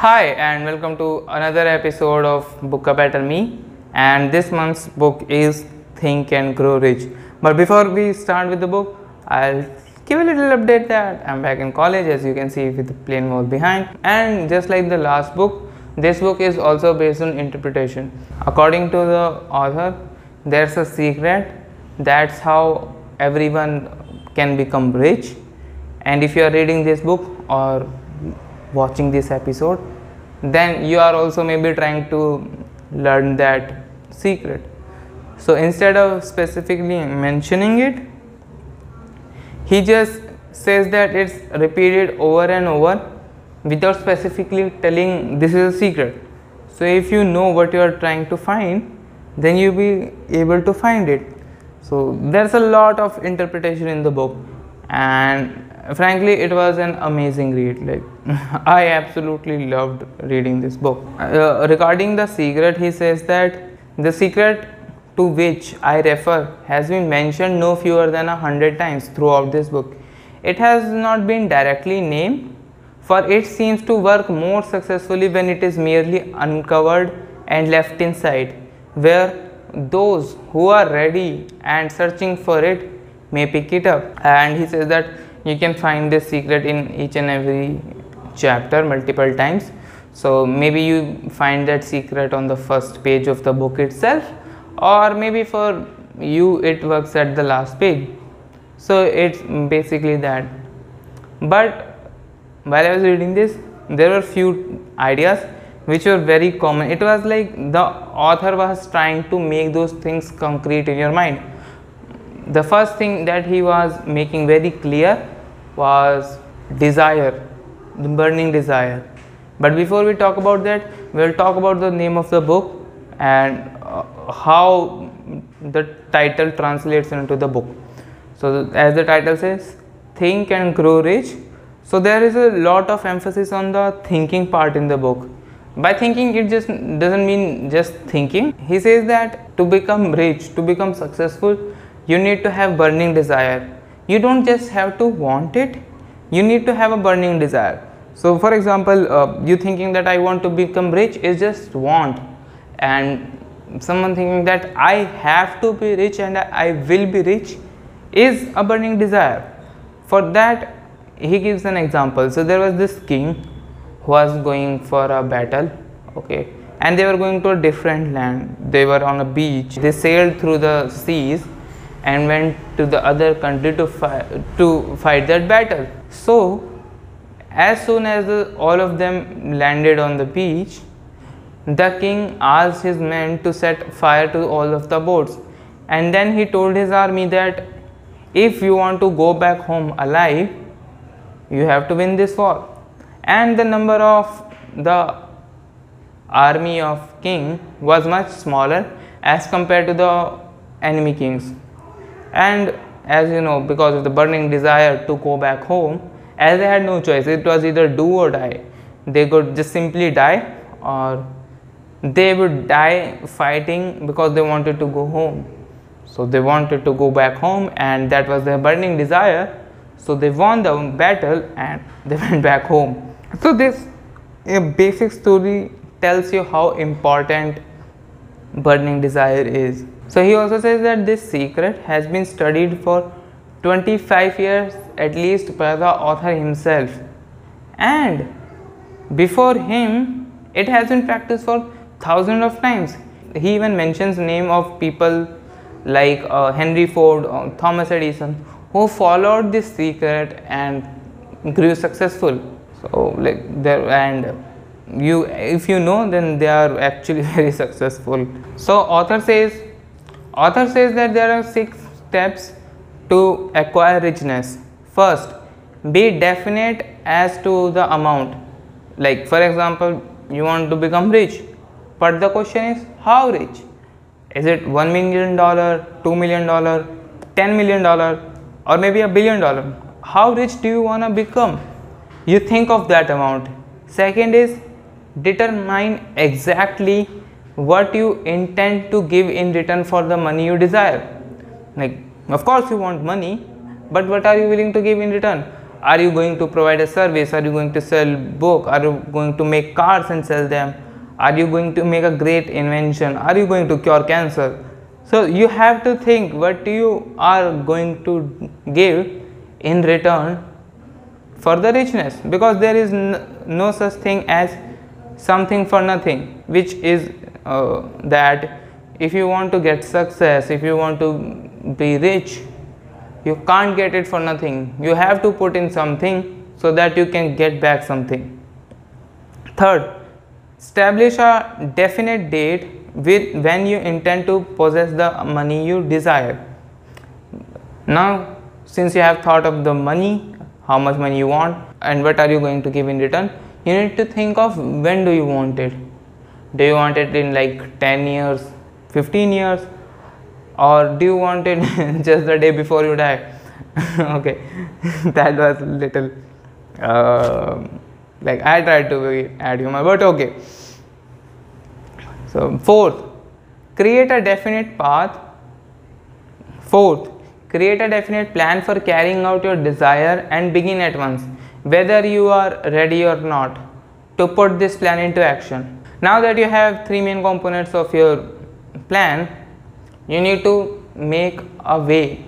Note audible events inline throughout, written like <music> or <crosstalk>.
Hi and welcome to another episode of Book a Better Me and this month's book is Think and Grow Rich. But before we start with the book, I'll give a little update that I'm back in college as you can see with the plain wall behind and just like the last book, this book is also based on interpretation. According to the author, there's a secret that's how everyone can become rich and if you are reading this book or watching this episode then you are also maybe trying to learn that secret. So instead of specifically mentioning it he just says that it's repeated over and over without specifically telling this is a secret. So if you know what you are trying to find then you'll be able to find it. So there's a lot of interpretation in the book and frankly it was an amazing read. Like <laughs> i absolutely loved reading this book. Uh, regarding the secret he says that the secret to which i refer has been mentioned no fewer than a hundred times throughout this book. It has not been directly named for it seems to work more successfully when it is merely uncovered and left inside where those who are ready and searching for it may pick it up. And he says that you can find this secret in each and every chapter multiple times. So maybe you find that secret on the first page of the book itself or maybe for you it works at the last page. So it's basically that. But while i was reading this there were few ideas which were very common. It was like the author was trying to make those things concrete in your mind the first thing that he was making very clear was desire the burning desire. But before we talk about that we will talk about the name of the book and uh, how the title translates into the book. So as the title says think and grow rich. So there is a lot of emphasis on the thinking part in the book. By thinking it just doesn't mean just thinking. He says that to become rich to become successful you need to have burning desire. You don't just have to want it. You need to have a burning desire. So for example uh, you thinking that i want to become rich is just want. And someone thinking that i have to be rich and i will be rich is a burning desire. For that he gives an example. So there was this king who was going for a battle okay and they were going to a different land. They were on a beach. They sailed through the seas and went to the other country to, fi to fight that battle. So, as soon as the, all of them landed on the beach, the king asked his men to set fire to all of the boats and then he told his army that if you want to go back home alive, you have to win this war. And the number of the army of king was much smaller as compared to the enemy kings and as you know because of the burning desire to go back home as they had no choice it was either do or die. They could just simply die or they would die fighting because they wanted to go home. So they wanted to go back home and that was their burning desire. So they won the battle and <laughs> they went back home. So this a basic story tells you how important burning desire is so he also says that this secret has been studied for 25 years at least by the author himself and before him it has been practiced for thousands of times. He even mentions name of people like uh, Henry Ford or Thomas Edison who followed this secret and grew successful. So like there and you if you know then they are actually <laughs> very successful. So author says Author says that there are six steps to acquire richness. First, be definite as to the amount. Like for example, you want to become rich, but the question is how rich? Is it one million dollar, two million dollar, ten million dollar, or maybe a billion dollar? How rich do you want to become? You think of that amount. Second is determine exactly what you intend to give in return for the money you desire. Like of course you want money but what are you willing to give in return? Are you going to provide a service? Are you going to sell book? Are you going to make cars and sell them? Are you going to make a great invention? Are you going to cure cancer? So you have to think what you are going to give in return for the richness because there is no such thing as something for nothing which is uh, that if you want to get success if you want to be rich you can't get it for nothing. You have to put in something so that you can get back something. Third establish a definite date with when you intend to possess the money you desire. Now since you have thought of the money how much money you want and what are you going to give in return you need to think of when do you want it do you want it in like 10 years 15 years? Or do you want it <laughs> just the day before you die? <laughs> Okay. <laughs> That was little uh, like i tried to be add humor but okay. So fourth create a definite path. Fourth create a definite plan for carrying out your desire and begin at once whether you are ready or not to put this plan into action now that you have three main components of your plan you need to make a way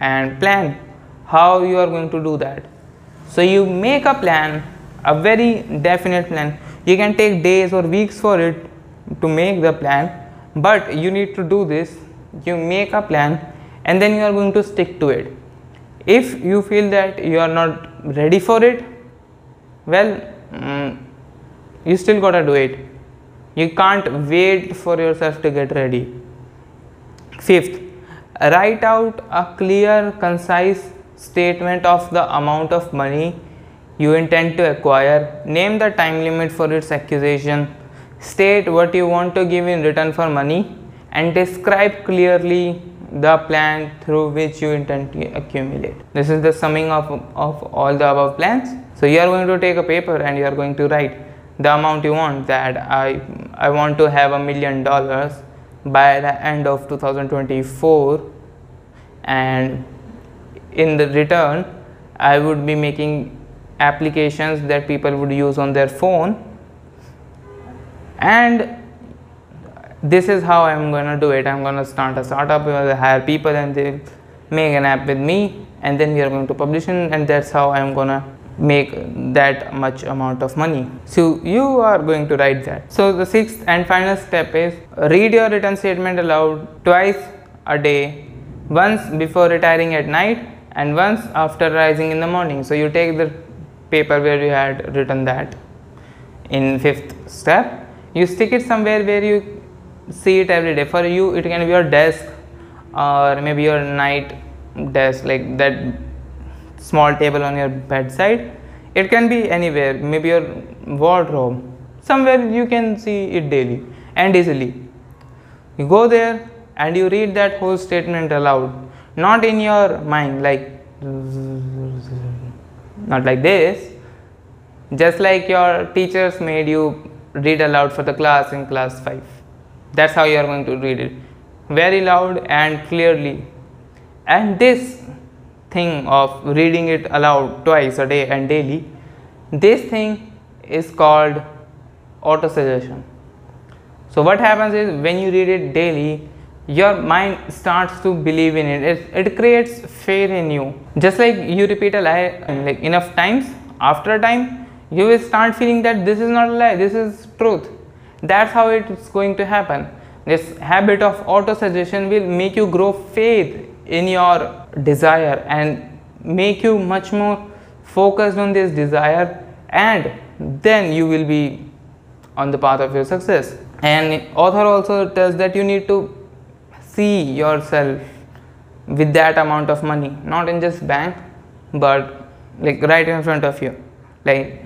and plan how you are going to do that. So, you make a plan, a very definite plan. You can take days or weeks for it to make the plan, but you need to do this. You make a plan and then you are going to stick to it. If you feel that you are not ready for it, well, mm, you still gotta do it. You can't wait for yourself to get ready Fifth, write out a clear, concise statement of the amount of money you intend to acquire, name the time limit for its acquisition, state what you want to give in return for money, and describe clearly the plan through which you intend to accumulate. This is the summing of, of all the above plans. So, you are going to take a paper and you are going to write the amount you want that I, I want to have a million dollars by the end of 2024 and in the return I would be making applications that people would use on their phone and this is how I'm gonna do it. I'm gonna start a startup where I hire people and they make an app with me and then we are going to publish it and that's how I'm gonna make that much amount of money. So you are going to write that. So the sixth and final step is read your return statement aloud twice a day, once before retiring at night and once after rising in the morning. So you take the paper where you had written that in fifth step, you stick it somewhere where you see it every day. For you it can be your desk or maybe your night desk like that small table on your bedside. It can be anywhere maybe your wardrobe. Somewhere you can see it daily and easily. You go there and you read that whole statement aloud. Not in your mind like not like this. Just like your teachers made you read aloud for the class in class 5 that's how you are going to read it. Very loud and clearly. And this thing of reading it aloud twice a day and daily, this thing is called auto suggestion. So, what happens is when you read it daily, your mind starts to believe in it. it, it creates faith in you. Just like you repeat a lie like enough times, after a time, you will start feeling that this is not a lie, this is truth. That's how it's going to happen. This habit of auto suggestion will make you grow faith in your desire and make you much more focused on this desire and then you will be on the path of your success. And author also tells that you need to see yourself with that amount of money not in just bank but like right in front of you. Like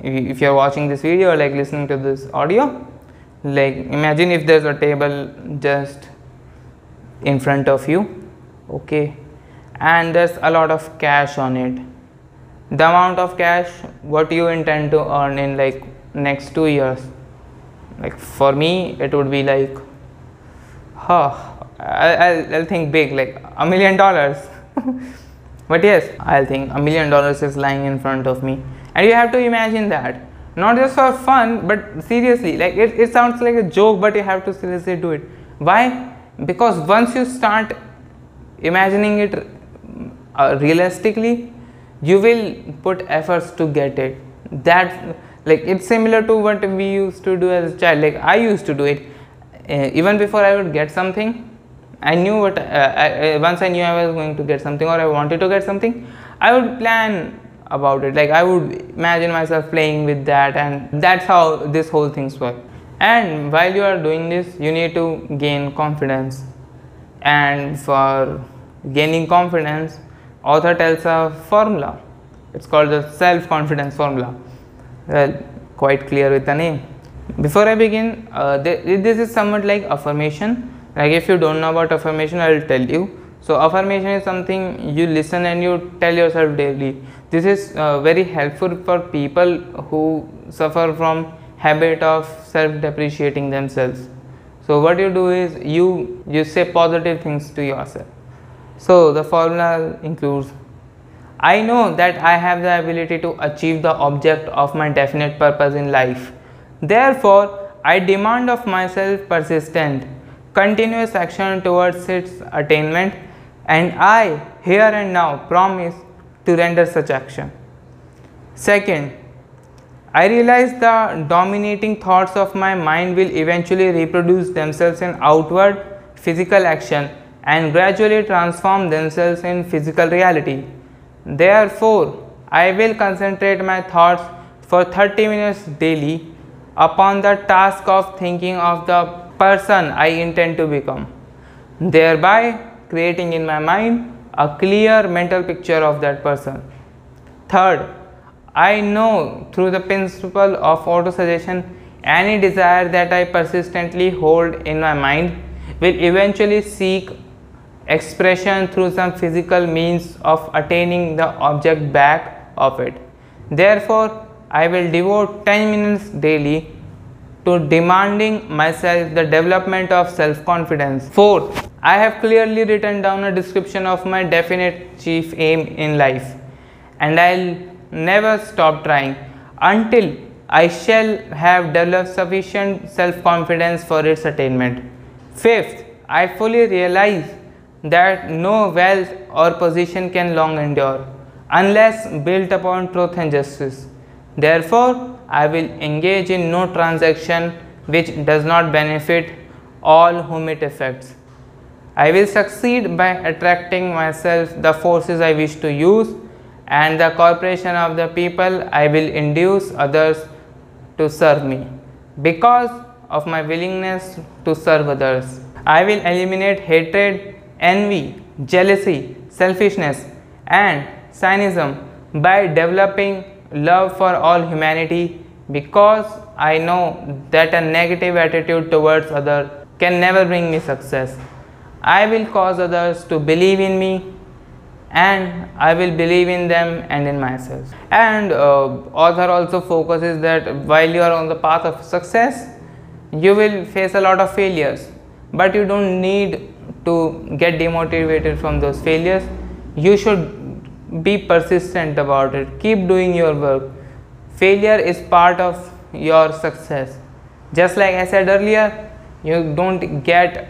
if you're watching this video or like listening to this audio like imagine if there's a table just in front of you okay. And there's a lot of cash on it. The amount of cash what you intend to earn in like next two years? Like for me it would be like huh I'll, I'll think big like a million dollars. <laughs> But yes i'll think a million dollars is lying in front of me. And you have to imagine that. Not just for fun but seriously like it, it sounds like a joke but you have to seriously do it. Why? Because once you start imagining it uh, realistically you will put efforts to get it that like it's similar to what we used to do as a child like i used to do it uh, even before i would get something I knew what uh, I, once I knew I was going to get something or I wanted to get something, I would plan about it. Like I would imagine myself playing with that, and that's how this whole things work. And while you are doing this, you need to gain confidence. And for gaining confidence, author tells a formula. It's called the self-confidence formula. Well, quite clear with the name. Before I begin, uh, this is somewhat like affirmation like if you don't know about affirmation i will tell you so affirmation is something you listen and you tell yourself daily this is uh, very helpful for people who suffer from habit of self depreciating themselves so what you do is you you say positive things to yourself so the formula includes i know that i have the ability to achieve the object of my definite purpose in life therefore i demand of myself persistent continuous action towards its attainment and I here and now promise to render such action. Second, I realize the dominating thoughts of my mind will eventually reproduce themselves in outward physical action and gradually transform themselves in physical reality. Therefore, I will concentrate my thoughts for 30 minutes daily upon the task of thinking of the person I intend to become, thereby creating in my mind a clear mental picture of that person. Third, I know through the principle of autosuggestion any desire that I persistently hold in my mind will eventually seek expression through some physical means of attaining the object back of it. Therefore, I will devote 10 minutes daily to demanding myself the development of self confidence. Fourth, I have clearly written down a description of my definite chief aim in life and I'll never stop trying until I shall have developed sufficient self confidence for its attainment. Fifth, I fully realize that no wealth or position can long endure unless built upon truth and justice. Therefore, I will engage in no transaction which does not benefit all whom it affects. I will succeed by attracting myself the forces I wish to use and the cooperation of the people I will induce others to serve me because of my willingness to serve others. I will eliminate hatred, envy, jealousy, selfishness and cynicism by developing love for all humanity because I know that a negative attitude towards others can never bring me success. I will cause others to believe in me and I will believe in them and in myself. And uh, author also focuses that while you are on the path of success, you will face a lot of failures, but you don't need to get demotivated from those failures. You should be persistent about it. Keep doing your work. Failure is part of your success. Just like i said earlier you don't get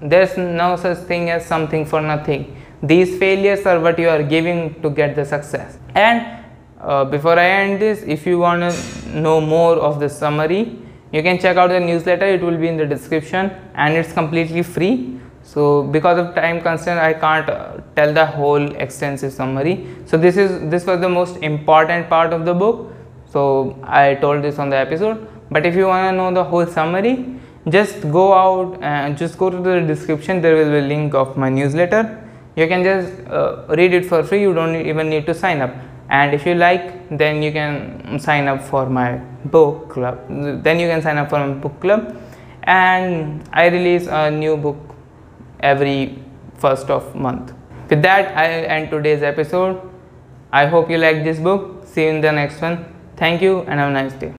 there's no such thing as something for nothing these failures are what you are giving to get the success. And uh, before i end this if you want to know more of the summary you can check out the newsletter. It will be in the description and it's completely free. So because of time constraint i can't uh, tell the whole extensive summary. So this is this was the most important part of the book. So i told this on the episode. But if you want to know the whole summary just go out and just go to the description. There will be a link of my newsletter you can just uh, read it for free you don't even need to sign up and if you like then you can sign up for my book club then you can sign up for my book club and i release a new book every first of month. With that, I end today's episode. I hope you like this book. See you in the next one. Thank you and have a nice day.